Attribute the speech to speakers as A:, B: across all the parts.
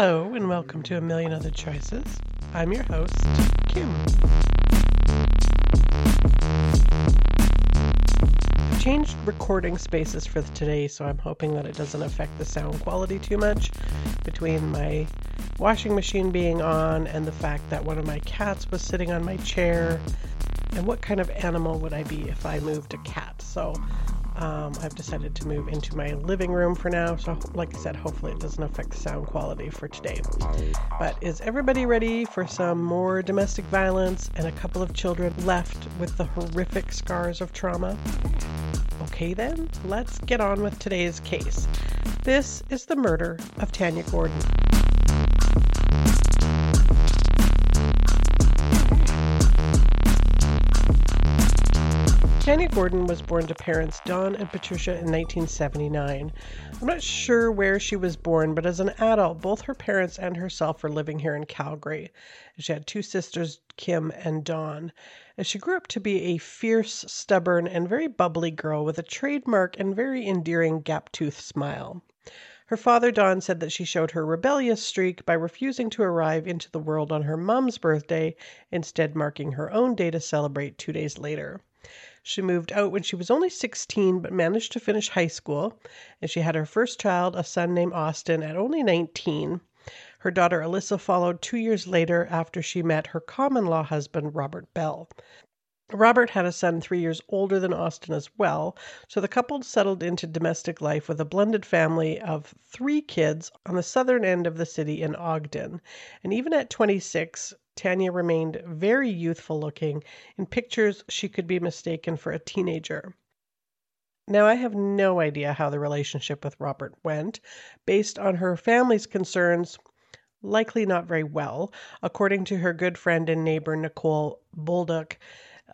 A: Hello, and welcome to A Million Other Choices. I'm your host, Kim. I've changed recording spaces for today, so I'm hoping that it doesn't affect the sound quality too much between my washing machine being on and the fact that one of my cats was sitting on my chair. And what kind of animal would I be if I moved a cat? So um, I've decided to move into my living room for now. So, like I said, hopefully it doesn't affect sound quality for today. But is everybody ready for some more domestic violence and a couple of children left with the horrific scars of trauma? Okay, then, let's get on with today's case. This is the murder of Tanya Gordon. Tanya Gordon was born to parents Don and Patricia in 1979. I'm not sure where she was born, but as an adult, both her parents and herself were living here in Calgary. She had two sisters, Kim and Dawn. As she grew up to be a fierce, stubborn, and very bubbly girl with a trademark and very endearing gap tooth smile. Her father, Don, said that she showed her rebellious streak by refusing to arrive into the world on her mom's birthday, instead marking her own day to celebrate two days later. She moved out when she was only 16, but managed to finish high school, and she had her first child, a son named Austin, at only 19. Her daughter Alyssa followed two years later after she met her common law husband, Robert Bell. Robert had a son three years older than Austin as well, so the couple settled into domestic life with a blended family of three kids on the southern end of the city in Ogden. And even at 26, Tanya remained very youthful looking. In pictures, she could be mistaken for a teenager. Now, I have no idea how the relationship with Robert went. Based on her family's concerns, likely not very well. According to her good friend and neighbor, Nicole Bolduc,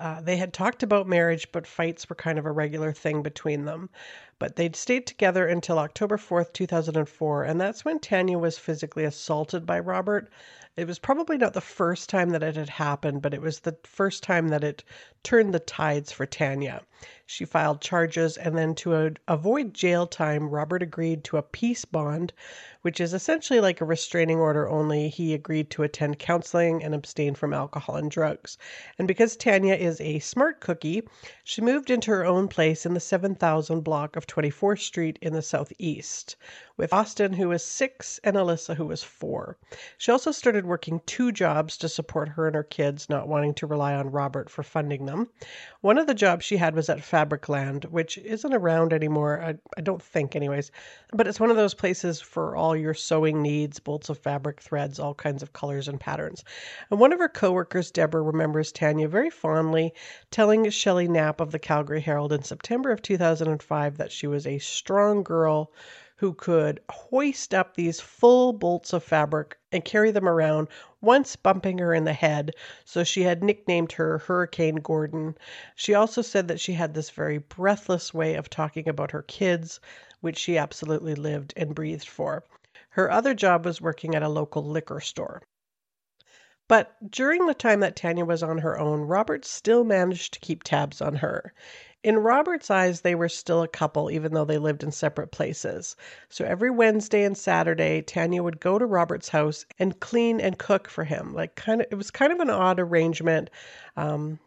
A: uh, they had talked about marriage, but fights were kind of a regular thing between them. But they'd stayed together until October 4th, 2004, and that's when Tanya was physically assaulted by Robert. It was probably not the first time that it had happened, but it was the first time that it turned the tides for Tanya. She filed charges, and then to avoid jail time, Robert agreed to a peace bond, which is essentially like a restraining order, only he agreed to attend counseling and abstain from alcohol and drugs. And because Tanya is a smart cookie, she moved into her own place in the 7000 block of 24th Street in the Southeast with Austin, who was six, and Alyssa, who was four. She also started working two jobs to support her and her kids, not wanting to rely on Robert for funding them. One of the jobs she had was at Fabricland, which isn't around anymore, I, I don't think, anyways, but it's one of those places for all your sewing needs, bolts of fabric, threads, all kinds of colors and patterns. And one of her coworkers, Deborah, remembers Tanya very fondly, telling Shelley Knapp of the Calgary Herald in September of 2005 that she was a strong girl who could hoist up these full bolts of fabric and carry them around, once bumping her in the head, so she had nicknamed her Hurricane Gordon. She also said that she had this very breathless way of talking about her kids, which she absolutely lived and breathed for. Her other job was working at a local liquor store. But during the time that Tanya was on her own, Robert still managed to keep tabs on her. In Robert's eyes, they were still a couple, even though they lived in separate places. So every Wednesday and Saturday, Tanya would go to Robert's house and clean and cook for him. Like kind of, it was kind of an odd arrangement. Um,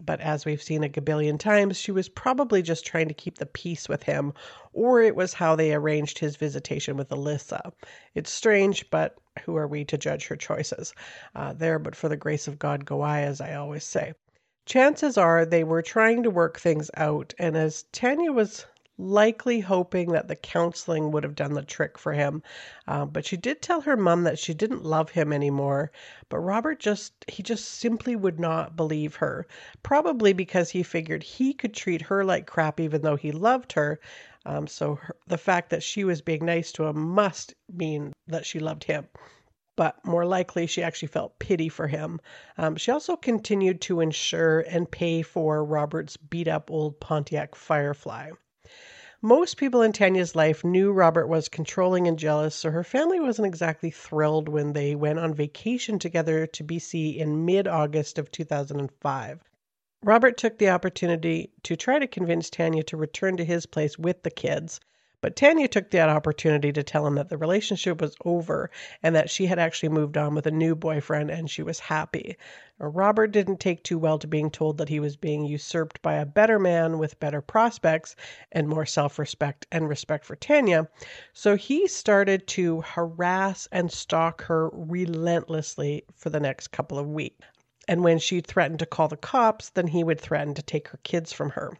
A: but as we've seen a gabillion times, she was probably just trying to keep the peace with him, or it was how they arranged his visitation with Alyssa. It's strange, but who are we to judge her choices? Uh, there, but for the grace of God go I, as I always say. Chances are they were trying to work things out, and as Tanya was likely hoping that the counseling would have done the trick for him. Um, but she did tell her mom that she didn't love him anymore. But Robert just, he just simply would not believe her. Probably because he figured he could treat her like crap even though he loved her. Um, so her, the fact that she was being nice to him must mean that she loved him but more likely she actually felt pity for him. Um, she also continued to insure and pay for Robert's beat up old Pontiac Firefly. Most people in Tanya's life knew Robert was controlling and jealous, so her family wasn't exactly thrilled when they went on vacation together to BC in mid August of 2005. Robert took the opportunity to try to convince Tanya to return to his place with the kids, but Tanya took that opportunity to tell him that the relationship was over and that she had actually moved on with a new boyfriend and she was happy. Robert didn't take too well to being told that he was being usurped by a better man with better prospects and more self respect and respect for Tanya. So he started to harass and stalk her relentlessly for the next couple of weeks. And when she threatened to call the cops, then he would threaten to take her kids from her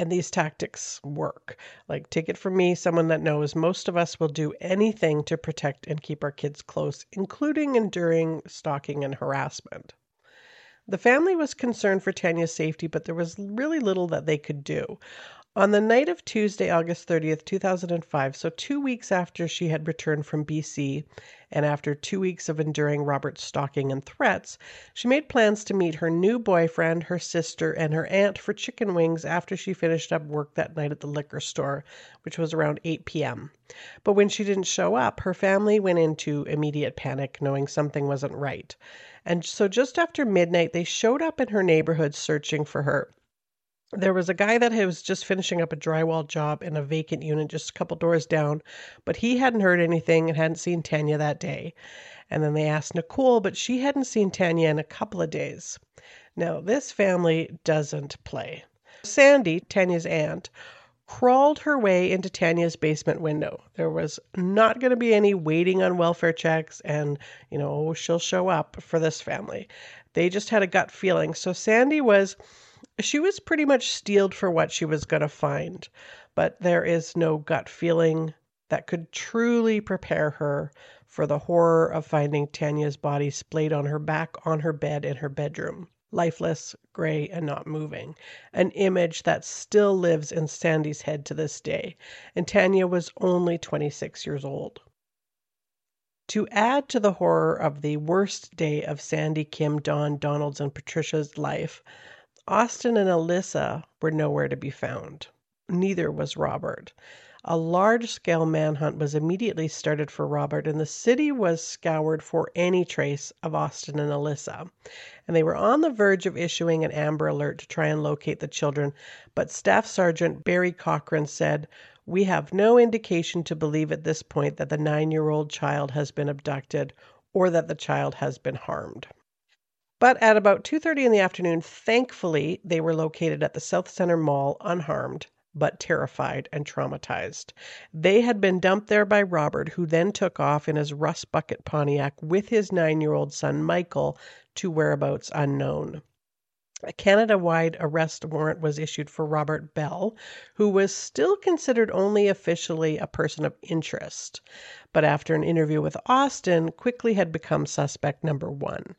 A: and these tactics work. Like, take it from me, someone that knows most of us will do anything to protect and keep our kids close, including enduring stalking and harassment. The family was concerned for Tanya's safety, but there was really little that they could do. On the night of Tuesday, August 30th, 2005, so two weeks after she had returned from BC, and after two weeks of enduring Robert's stalking and threats, she made plans to meet her new boyfriend, her sister, and her aunt for chicken wings after she finished up work that night at the liquor store, which was around 8 p.m. But when she didn't show up, her family went into immediate panic, knowing something wasn't right. And so just after midnight, they showed up in her neighborhood searching for her. There was a guy that was just finishing up a drywall job in a vacant unit just a couple doors down, but he hadn't heard anything and hadn't seen Tanya that day. And then they asked Nicole, but she hadn't seen Tanya in a couple of days. Now, this family doesn't play. Sandy, Tanya's aunt, crawled her way into Tanya's basement window. There was not going to be any waiting on welfare checks and, you know, she'll show up for this family. They just had a gut feeling. So Sandy was she was pretty much steeled for what she was going to find, but there is no gut feeling that could truly prepare her for the horror of finding Tanya's body splayed on her back on her bed in her bedroom, lifeless, gray, and not moving. An image that still lives in Sandy's head to this day, and Tanya was only 26 years old. To add to the horror of the worst day of Sandy, Kim, Don, Donald's, and Patricia's life, Austin and Alyssa were nowhere to be found. Neither was Robert. A large scale manhunt was immediately started for Robert, and the city was scoured for any trace of Austin and Alyssa. And they were on the verge of issuing an Amber Alert to try and locate the children, but Staff Sergeant Barry Cochran said, We have no indication to believe at this point that the nine year old child has been abducted or that the child has been harmed. But at about 2:30 in the afternoon, thankfully, they were located at the Southcentre Mall unharmed, but terrified and traumatized. They had been dumped there by Robert, who then took off in his rust bucket Pontiac with his nine year old son Michael to whereabouts unknown. A Canada wide arrest warrant was issued for Robert Bell, who was still considered only officially a person of interest, but after an interview with Austin, quickly had become suspect number one.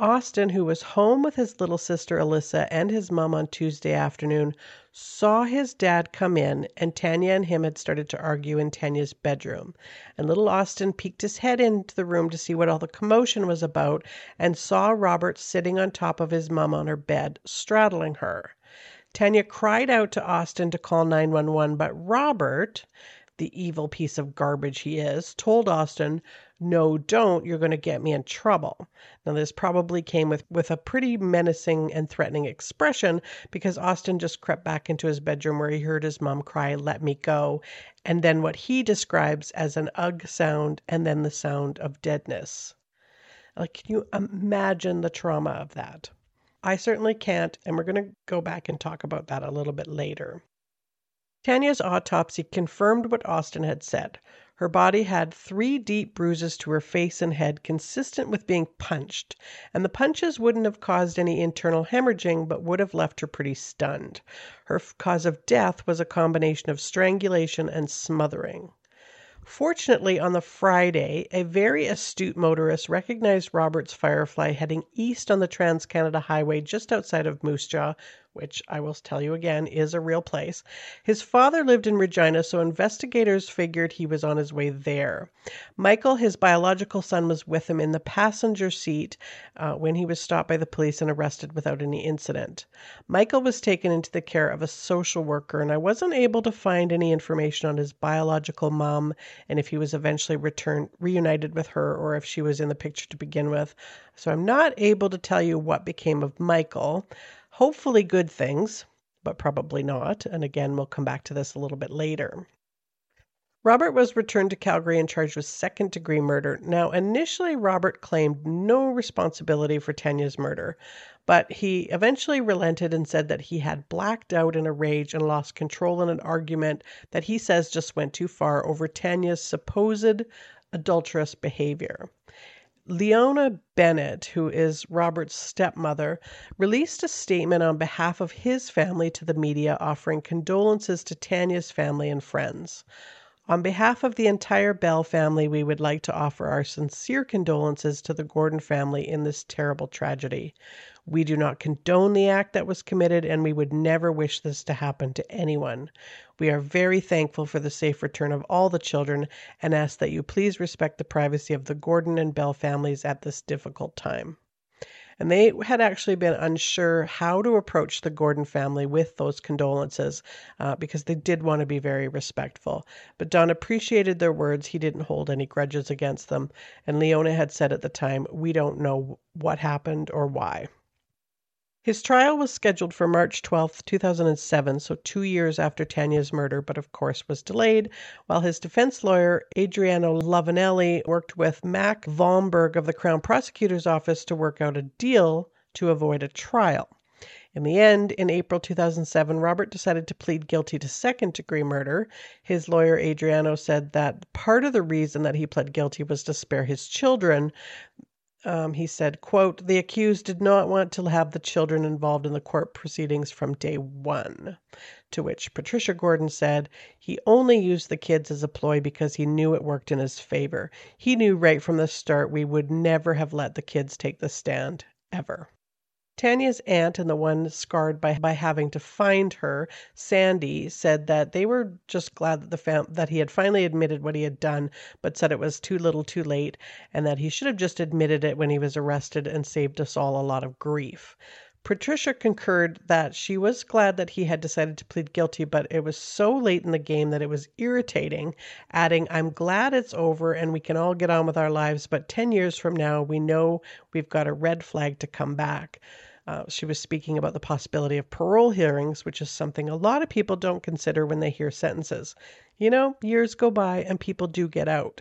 A: Austin, who was home with his little sister Alyssa and his mom on Tuesday afternoon, saw his dad come in, and Tanya and him had started to argue in Tanya's bedroom. And little Austin peeked his head into the room to see what all the commotion was about and saw Robert sitting on top of his mom on her bed, straddling her. Tanya cried out to Austin to call 911, but Robert, the evil piece of garbage he is, told Austin, no, don't, you're going to get me in trouble. Now, this probably came with, with a pretty menacing and threatening expression because Austin just crept back into his bedroom where he heard his mom cry, Let me go, and then what he describes as an ugh sound and then the sound of deadness. Like, can you imagine the trauma of that? I certainly can't, and we're going to go back and talk about that a little bit later. Tanya's autopsy confirmed what Austin had said. Her body had three deep bruises to her face and head, consistent with being punched, and the punches wouldn't have caused any internal hemorrhaging, but would have left her pretty stunned. Her cause of death was a combination of strangulation and smothering. Fortunately, on the Friday, a very astute motorist recognized Robert's Firefly heading east on the Trans Canada Highway just outside of Moose Jaw, which I will tell you again is a real place. His father lived in Regina, so investigators figured he was on his way there. Michael, his biological son, was with him in the passenger seat uh, when he was stopped by the police and arrested without any incident. Michael was taken into the care of a social worker, and I wasn't able to find any information on his biological mom and if he was eventually returned reunited with her or if she was in the picture to begin with. So I'm not able to tell you what became of Michael. Hopefully, good things, but probably not. And again, we'll come back to this a little bit later. Robert was returned to Calgary and charged with second degree murder. Now, initially, Robert claimed no responsibility for Tanya's murder, but he eventually relented and said that he had blacked out in a rage and lost control in an argument that he says just went too far over Tanya's supposed adulterous behavior. Leona Bennett, who is Robert's stepmother, released a statement on behalf of his family to the media offering condolences to Tanya's family and friends. On behalf of the entire Bell family, we would like to offer our sincere condolences to the Gordon family in this terrible tragedy. We do not condone the act that was committed, and we would never wish this to happen to anyone. We are very thankful for the safe return of all the children and ask that you please respect the privacy of the Gordon and Bell families at this difficult time. And they had actually been unsure how to approach the Gordon family with those condolences uh, because they did want to be very respectful. But Don appreciated their words. He didn't hold any grudges against them. And Leona had said at the time, We don't know what happened or why. His trial was scheduled for March 12, 2007, so two years after Tanya's murder, but of course was delayed, while his defense lawyer, Adriano Lavanelli, worked with Mac Vahlberg of the Crown Prosecutor's Office to work out a deal to avoid a trial. In the end, in April 2007, Robert decided to plead guilty to second degree murder. His lawyer, Adriano, said that part of the reason that he pled guilty was to spare his children, um, he said, quote, the accused did not want to have the children involved in the court proceedings from day one. To which Patricia Gordon said, he only used the kids as a ploy because he knew it worked in his favor. He knew right from the start we would never have let the kids take the stand, ever. Tanya's aunt and the one scarred by, by having to find her, Sandy, said that they were just glad that the fam- that he had finally admitted what he had done, but said it was too little too late, and that he should have just admitted it when he was arrested and saved us all a lot of grief. Patricia concurred that she was glad that he had decided to plead guilty, but it was so late in the game that it was irritating, adding, I'm glad it's over and we can all get on with our lives, but 10 years from now, we know we've got a red flag to come back. Uh, she was speaking about the possibility of parole hearings, which is something a lot of people don't consider when they hear sentences. You know, years go by and people do get out.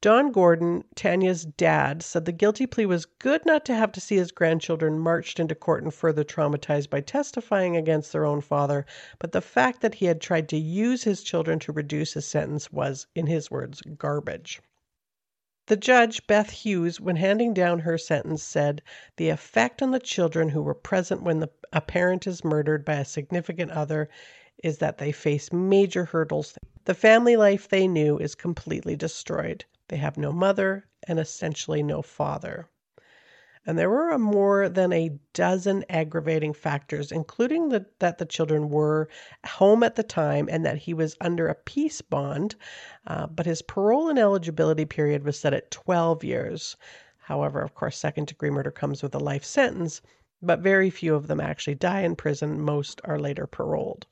A: Don Gordon, Tanya's dad, said the guilty plea was good not to have to see his grandchildren marched into court and further traumatized by testifying against their own father, but the fact that he had tried to use his children to reduce his sentence was, in his words, garbage. The judge, Beth Hughes, when handing down her sentence, said, The effect on the children who were present when a parent is murdered by a significant other is that they face major hurdles. The family life they knew is completely destroyed. They have no mother and essentially no father and there were more than a dozen aggravating factors, including the, that the children were home at the time and that he was under a peace bond, uh, but his parole and eligibility period was set at 12 years. However, of course, second degree murder comes with a life sentence, but very few of them actually die in prison. Most are later paroled.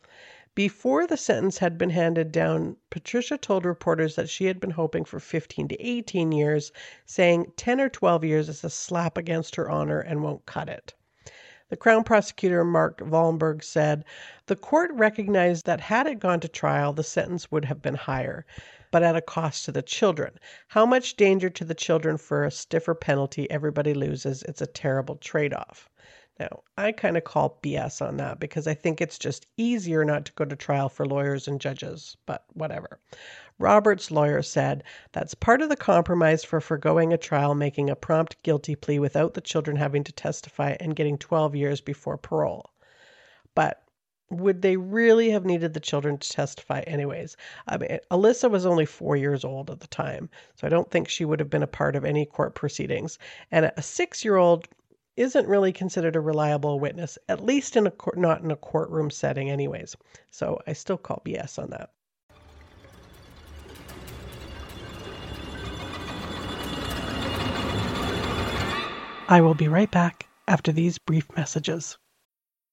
A: Before the sentence had been handed down, Patricia told reporters that she had been hoping for 15 to 18 years, saying 10 or 12 years is a slap against her honor and won't cut it. The Crown Prosecutor Mark Vahlberg said the court recognized that had it gone to trial, the sentence would have been higher, but at a cost to the children. How much danger to the children for a stiffer penalty everybody loses? It's a terrible trade off. Now, I kind of call BS on that because I think it's just easier not to go to trial for lawyers and judges, but whatever. Robert's lawyer said that's part of the compromise for foregoing a trial, making a prompt guilty plea without the children having to testify and getting 12 years before parole. But would they really have needed the children to testify anyways? I mean, Alyssa was only four years old at the time, so I don't think she would have been a part of any court proceedings. And a six year old isn't really considered a reliable witness, at least in a court, not in a courtroom setting, anyways. So I still call BS on that. I will be right back after these brief messages.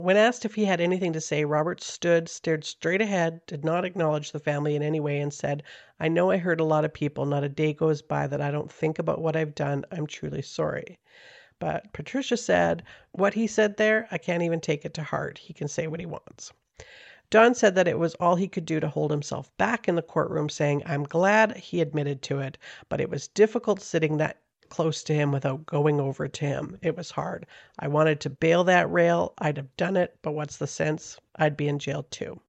A: When asked if he had anything to say, Robert stood, stared straight ahead, did not acknowledge the family in any way, and said, I know I hurt a lot of people. Not a day goes by that I don't think about what I've done. I'm truly sorry. But Patricia said, What he said there, I can't even take it to heart. He can say what he wants. Don said that it was all he could do to hold himself back in the courtroom, saying, I'm glad he admitted to it, but it was difficult sitting that close to him without going over to him. It was hard. I wanted to bail that rail. I'd have done it, but what's the sense? I'd be in jail too.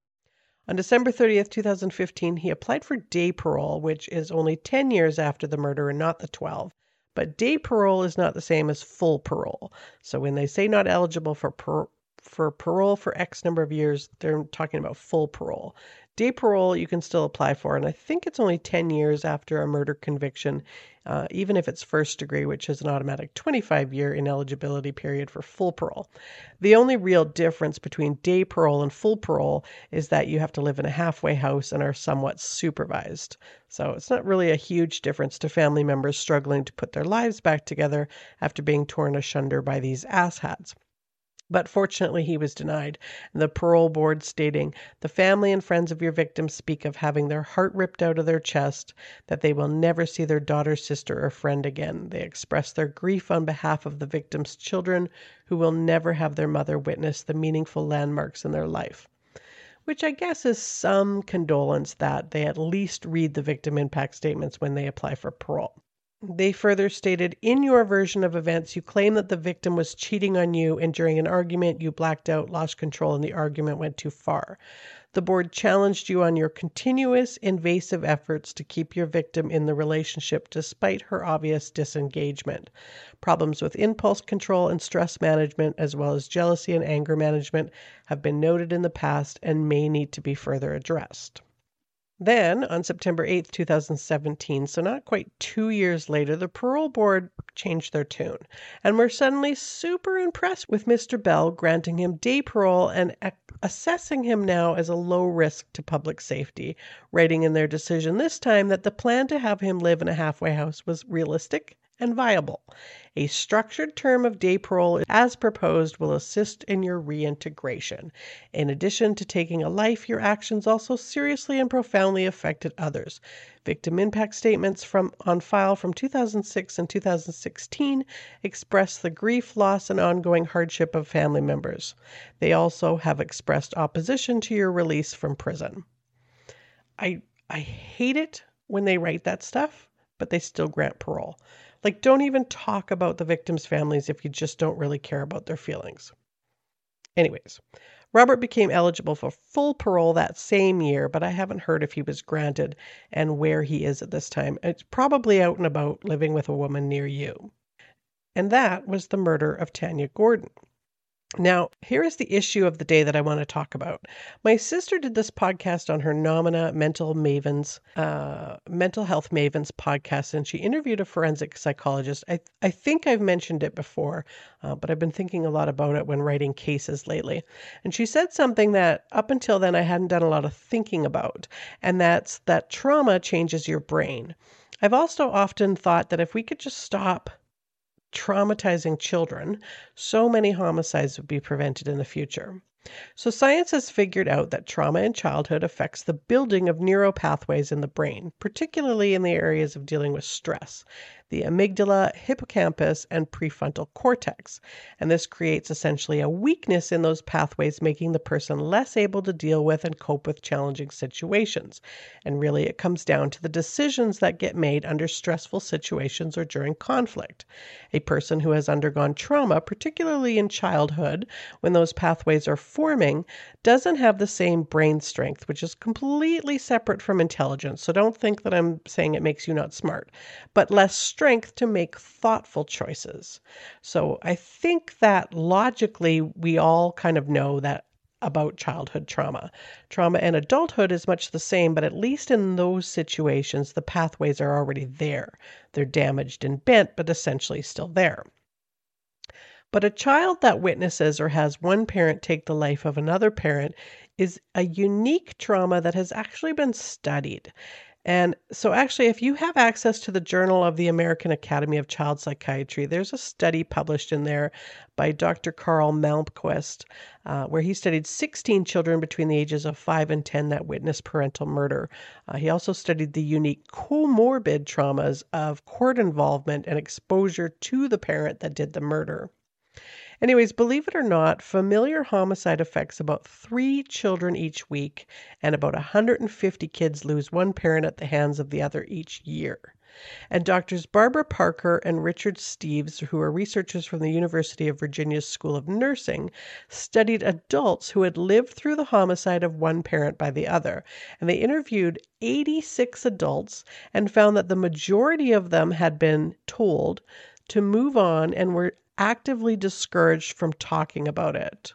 A: On December 30th, 2015, he applied for day parole, which is only 10 years after the murder and not the 12. But day parole is not the same as full parole. So when they say not eligible for par- for parole for X number of years, they're talking about full parole. Day parole you can still apply for, and I think it's only 10 years after a murder conviction, uh, even if it's first degree, which is an automatic 25 year ineligibility period for full parole. The only real difference between day parole and full parole is that you have to live in a halfway house and are somewhat supervised. So it's not really a huge difference to family members struggling to put their lives back together after being torn asunder by these asshats. But fortunately, he was denied, the parole board stating, The family and friends of your victim speak of having their heart ripped out of their chest, that they will never see their daughter, sister, or friend again. They express their grief on behalf of the victim's children, who will never have their mother witness the meaningful landmarks in their life. Which I guess is some condolence that they at least read the victim impact statements when they apply for parole. They further stated, in your version of events, you claim that the victim was cheating on you and during an argument you blacked out, lost control, and the argument went too far. The board challenged you on your continuous invasive efforts to keep your victim in the relationship despite her obvious disengagement. Problems with impulse control and stress management, as well as jealousy and anger management, have been noted in the past and may need to be further addressed. Then, on September 8, 2017, so not quite two years later, the parole board changed their tune and were suddenly super impressed with Mr. Bell, granting him day parole and assessing him now as a low risk to public safety, writing in their decision this time that the plan to have him live in a halfway house was realistic and viable. A structured term of day parole, as proposed, will assist in your reintegration. In addition to taking a life, your actions also seriously and profoundly affected others. Victim impact statements from on file from 2006 and 2016 express the grief, loss, and ongoing hardship of family members. They also have expressed opposition to your release from prison. I I hate it when they write that stuff, but they still grant parole. Like, don't even talk about the victims' families if you just don't really care about their feelings. Anyways, Robert became eligible for full parole that same year, but I haven't heard if he was granted and where he is at this time. It's probably out and about living with a woman near you. And that was the murder of Tanya Gordon. Now, here is the issue of the day that I want to talk about. My sister did this podcast on her Nomina Mental Mavens, uh, Mental Health Mavens podcast, and she interviewed a forensic psychologist. I, I think I've mentioned it before, uh, but I've been thinking a lot about it when writing cases lately. And she said something that up until then I hadn't done a lot of thinking about, and that's that trauma changes your brain. I've also often thought that if we could just stop traumatizing children, so many homicides would be prevented in the future. So, science has figured out that trauma in childhood affects the building of neural pathways in the brain, particularly in the areas of dealing with stress the amygdala, hippocampus, and prefrontal cortex. And this creates essentially a weakness in those pathways, making the person less able to deal with and cope with challenging situations. And really, it comes down to the decisions that get made under stressful situations or during conflict. A person who has undergone trauma, particularly in childhood, when those pathways are forming, doesn't have the same brain strength, which is completely separate from intelligence. So don't think that I'm saying it makes you not smart, but less strength to make thoughtful choices. So I think that logically we all kind of know that about childhood trauma. Trauma in adulthood is much the same, but at least in those situations, the pathways are already there. They're damaged and bent, but essentially still there. But a child that witnesses or has one parent take the life of another parent is a unique trauma that has actually been studied. And so, actually, if you have access to the Journal of the American Academy of Child Psychiatry, there's a study published in there by Dr. Carl Malmquist, uh, where he studied 16 children between the ages of 5 and 10 that witnessed parental murder. Uh, he also studied the unique comorbid traumas of court involvement and exposure to the parent that did the murder. Anyways, believe it or not, familiar homicide affects about three children each week, and about 150 kids lose one parent at the hands of the other each year. And doctors Barbara Parker and Richard Steeves, who are researchers from the University of Virginia's School of Nursing, studied adults who had lived through the homicide of one parent by the other. And they interviewed 86 adults and found that the majority of them had been told to move on and were actively discouraged from talking about it.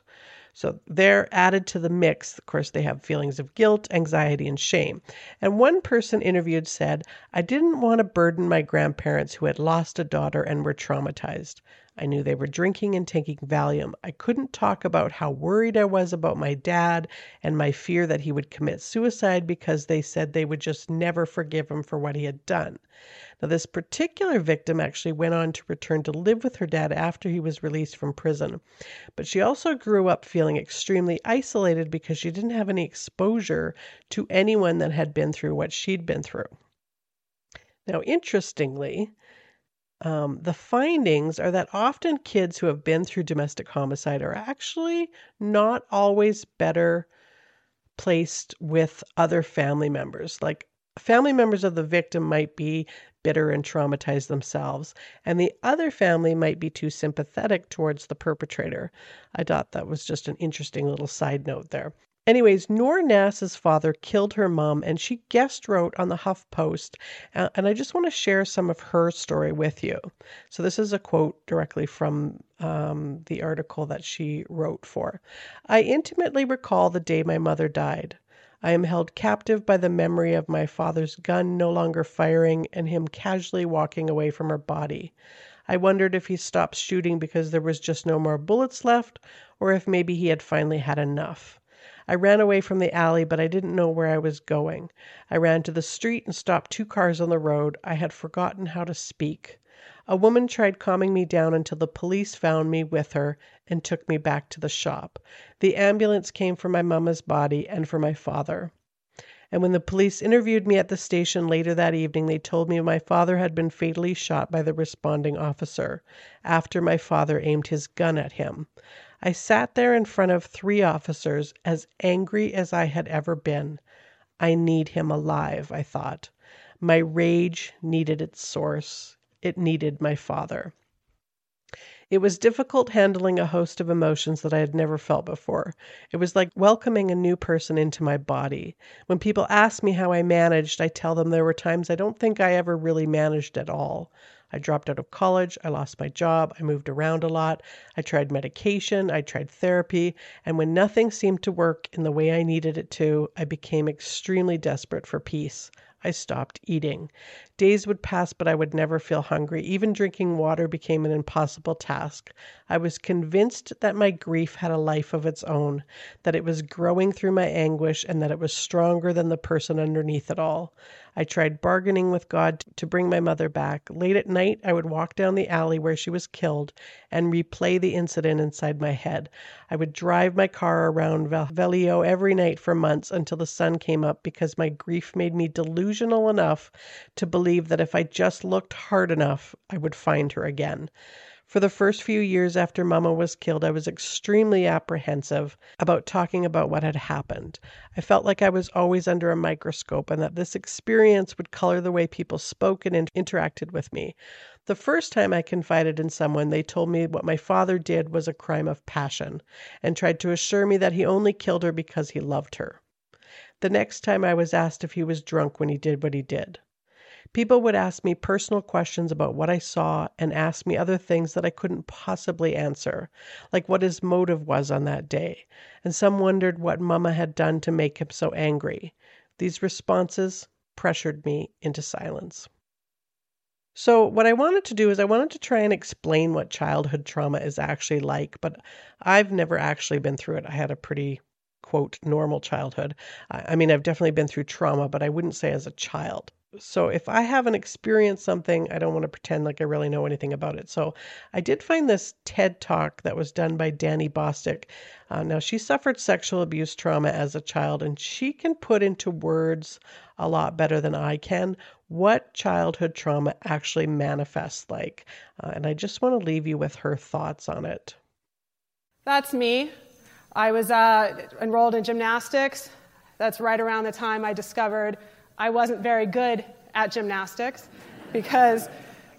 A: So they're added to the mix. Of course, they have feelings of guilt, anxiety, and shame. And one person interviewed said, I didn't want to burden my grandparents who had lost a daughter and were traumatized. I knew they were drinking and taking Valium. I couldn't talk about how worried I was about my dad and my fear that he would commit suicide because they said they would just never forgive him for what he had done. Now, this particular victim actually went on to return to live with her dad after he was released from prison. But she also grew up feeling extremely isolated because she didn't have any exposure to anyone that had been through what she'd been through. Now, interestingly, um, the findings are that often kids who have been through domestic homicide are actually not always better placed with other family members. Like family members of the victim might be bitter and traumatized themselves, and the other family might be too sympathetic towards the perpetrator. I thought that was just an interesting little side note there. Anyways, Noor Nass's father killed her mom, and she guest wrote on the Huff Post. And I just want to share some of her story with you. So, this is a quote directly from um, the article that she wrote for. I intimately recall the day my mother died. I am held captive by the memory of my father's gun no longer firing and him casually walking away from her body. I wondered if he stopped shooting because there was just no more bullets left, or if maybe he had finally had enough. I ran away from the alley, but I didn't know where I was going. I ran to the street and stopped two cars on the road. I had forgotten how to speak. A woman tried calming me down until the police found me with her and took me back to the shop. The ambulance came for my mamma's body and for my father. And when the police interviewed me at the station later that evening, they told me my father had been fatally shot by the responding officer after my father aimed his gun at him. I sat there in front of three officers, as angry as I had ever been. I need him alive, I thought. My rage needed its source. It needed my father. It was difficult handling a host of emotions that I had never felt before. It was like welcoming a new person into my body. When people ask me how I managed, I tell them there were times I don't think I ever really managed at all. I dropped out of college, I lost my job, I moved around a lot, I tried medication, I tried therapy, and when nothing seemed to work in the way I needed it to, I became extremely desperate for peace. I stopped eating. Days would pass, but I would never feel hungry. Even drinking water became an impossible task. I was convinced that my grief had a life of its own, that it was growing through my anguish, and that it was stronger than the person underneath it all. I tried bargaining with God to bring my mother back. Late at night, I would walk down the alley where she was killed and replay the incident inside my head. I would drive my car around Velio every night for months until the sun came up because my grief made me delusional enough to believe that if I just looked hard enough, I would find her again. For the first few years after Mama was killed, I was extremely apprehensive about talking about what had happened. I felt like I was always under a microscope and that this experience would color the way people spoke and interacted with me. The first time I confided in someone, they told me what my father did was a crime of passion and tried to assure me that he only killed her because he loved her. The next time I was asked if he was drunk when he did what he did. People would ask me personal questions about what I saw and ask me other things that I couldn't possibly answer, like what his motive was on that day, and some wondered what Mamma had done to make him so angry. These responses pressured me into silence. So, what I wanted to do is I wanted to try and explain what childhood trauma is actually like, but I've never actually been through it. I had a pretty quote normal childhood. I mean, I've definitely been through trauma, but I wouldn't say as a child so if I haven't experienced something, I don't want to pretend like I really know anything about it. So I did find this TED talk that was done by Dani Bostick. Uh, now, she suffered sexual abuse trauma as a child, and she can put into words a lot better than I can what childhood trauma actually manifests like. Uh, and I just want to leave you with her thoughts on it.
B: That's me. I was uh, enrolled in gymnastics. That's right around the time I discovered I wasn't very good at gymnastics because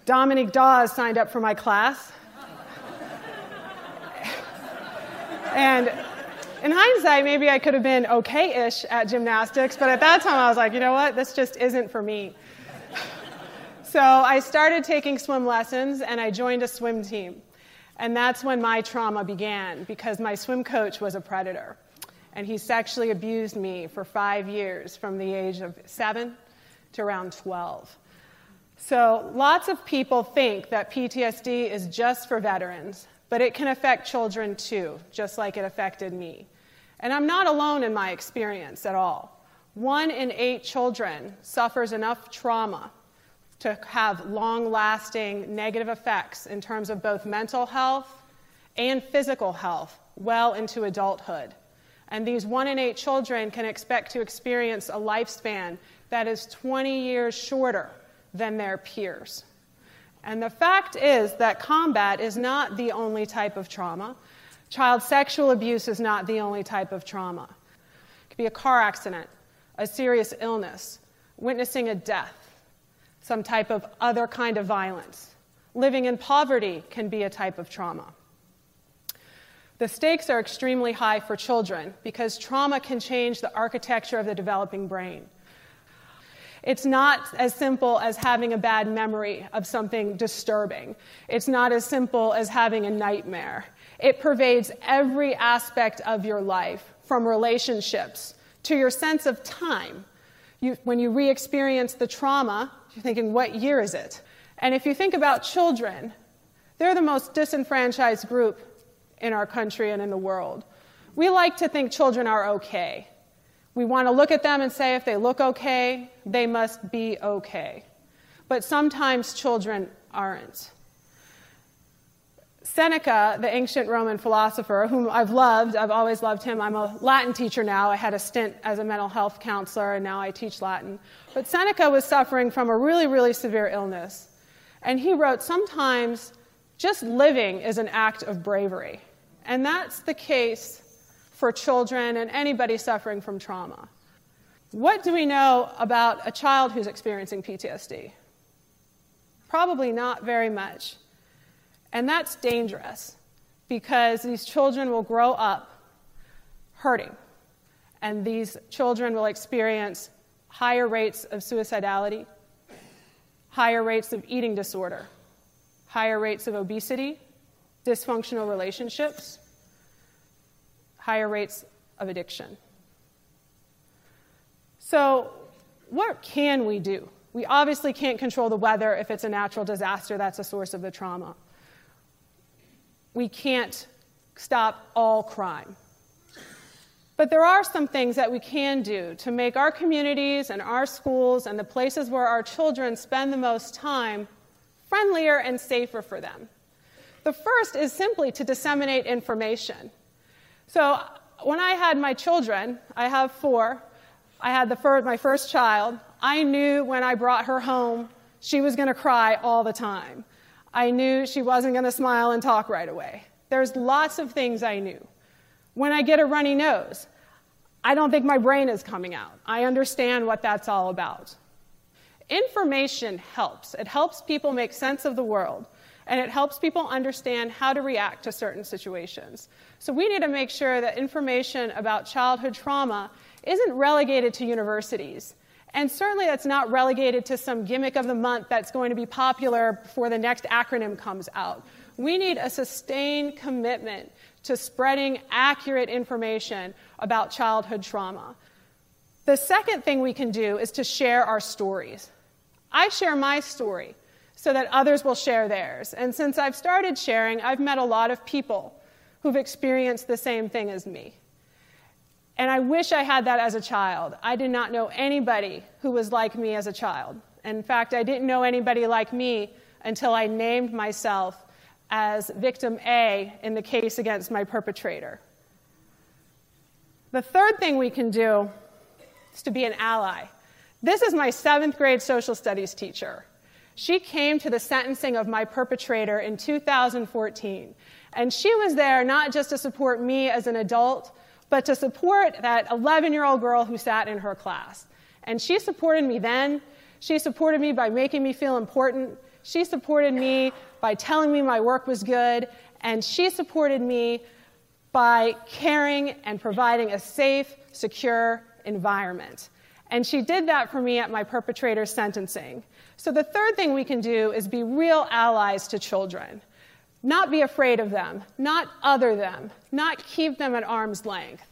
B: Dominique Dawes signed up for my class. and in hindsight, maybe I could have been okay ish at gymnastics, but at that time I was like, you know what, this just isn't for me. so I started taking swim lessons and I joined a swim team. And that's when my trauma began because my swim coach was a predator and he sexually abused me for five years from the age of seven to around 12. So, lots of people think that PTSD is just for veterans, but it can affect children too, just like it affected me. And I'm not alone in my experience at all. One in eight children suffers enough trauma to have long lasting negative effects in terms of both mental health and physical health well into adulthood. And these one in eight children can expect to experience a lifespan that is 20 years shorter than their peers. And the fact is that combat is not the only type of trauma. Child sexual abuse is not the only type of trauma. It could be a car accident, a serious illness, witnessing a death, some type of other kind of violence. Living in poverty can be a type of trauma. The stakes are extremely high for children because trauma can change the architecture of the developing brain. It's not as simple as having a bad memory of something disturbing. It's not as simple as having a nightmare. It pervades every aspect of your life, from relationships to your sense of time. You, when you re experience the trauma, you're thinking, what year is it? And if you think about children, they're the most disenfranchised group in our country and in the world. We like to think children are okay. We want to look at them and say if they look okay, they must be okay. But sometimes children aren't. Seneca, the ancient Roman philosopher, whom I've loved, I've always loved him. I'm a Latin teacher now. I had a stint as a mental health counselor, and now I teach Latin. But Seneca was suffering from a really, really severe illness. And he wrote, Sometimes just living is an act of bravery. And that's the case for children and anybody suffering from trauma. What do we know about a child who's experiencing PTSD? Probably not very much. And that's dangerous because these children will grow up hurting. And these children will experience higher rates of suicidality, higher rates of eating disorder, higher rates of obesity, dysfunctional relationships, higher rates of addiction. So, what can we do? We obviously can't control the weather if it's a natural disaster that's a source of the trauma. We can't stop all crime. But there are some things that we can do to make our communities and our schools and the places where our children spend the most time friendlier, and safer for them. The first is simply to disseminate information. So, when I had my children, I have four, I had the first, my first child, I knew when I brought her home she was going to cry all the time. I knew she wasn't going to smile and talk right away. There's lots of things I knew. When I get a runny nose, I don't think my brain is coming out. I understand what that's all about. Information helps. It helps people make sense of the world, and it helps people understand how to react to certain situations. So we need to make sure that information about childhood trauma isn't relegated to universities. And certainly that's not relegated to some gimmick of the month that's going to be popular before the next acronym comes out. We need a sustained commitment to spreading accurate information about childhood trauma. The second thing we can do is to share our stories. I share my story so that others will share theirs. And since I've started sharing, I've met a lot of people who've experienced the same thing as me. And I wish I had that as a child. I did not know anybody who was like me as a child. In fact, I didn't know anybody like me until I named myself as victim A in the case against my perpetrator. The third thing we can do is to be an ally. This is my seventh grade social studies teacher. She came to the sentencing of my perpetrator in 2014. And she was there not just to support me as an adult, but to support that 11 year old girl who sat in her class. And she supported me then. She supported me by making me feel important. She supported me by telling me my work was good. And she supported me by caring and providing a safe, secure environment. And she did that for me at my perpetrator's sentencing. So the third thing we can do is be real allies to children. Not be afraid of them, not other them, not keep them at arm's length,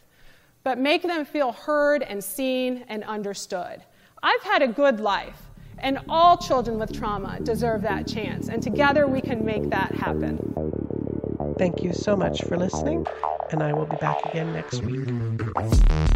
B: but make them feel heard and seen and understood. I've had a good life, and all children with trauma deserve that chance, and together we can make that happen.
A: Thank you so much for listening, and I will be back again next week.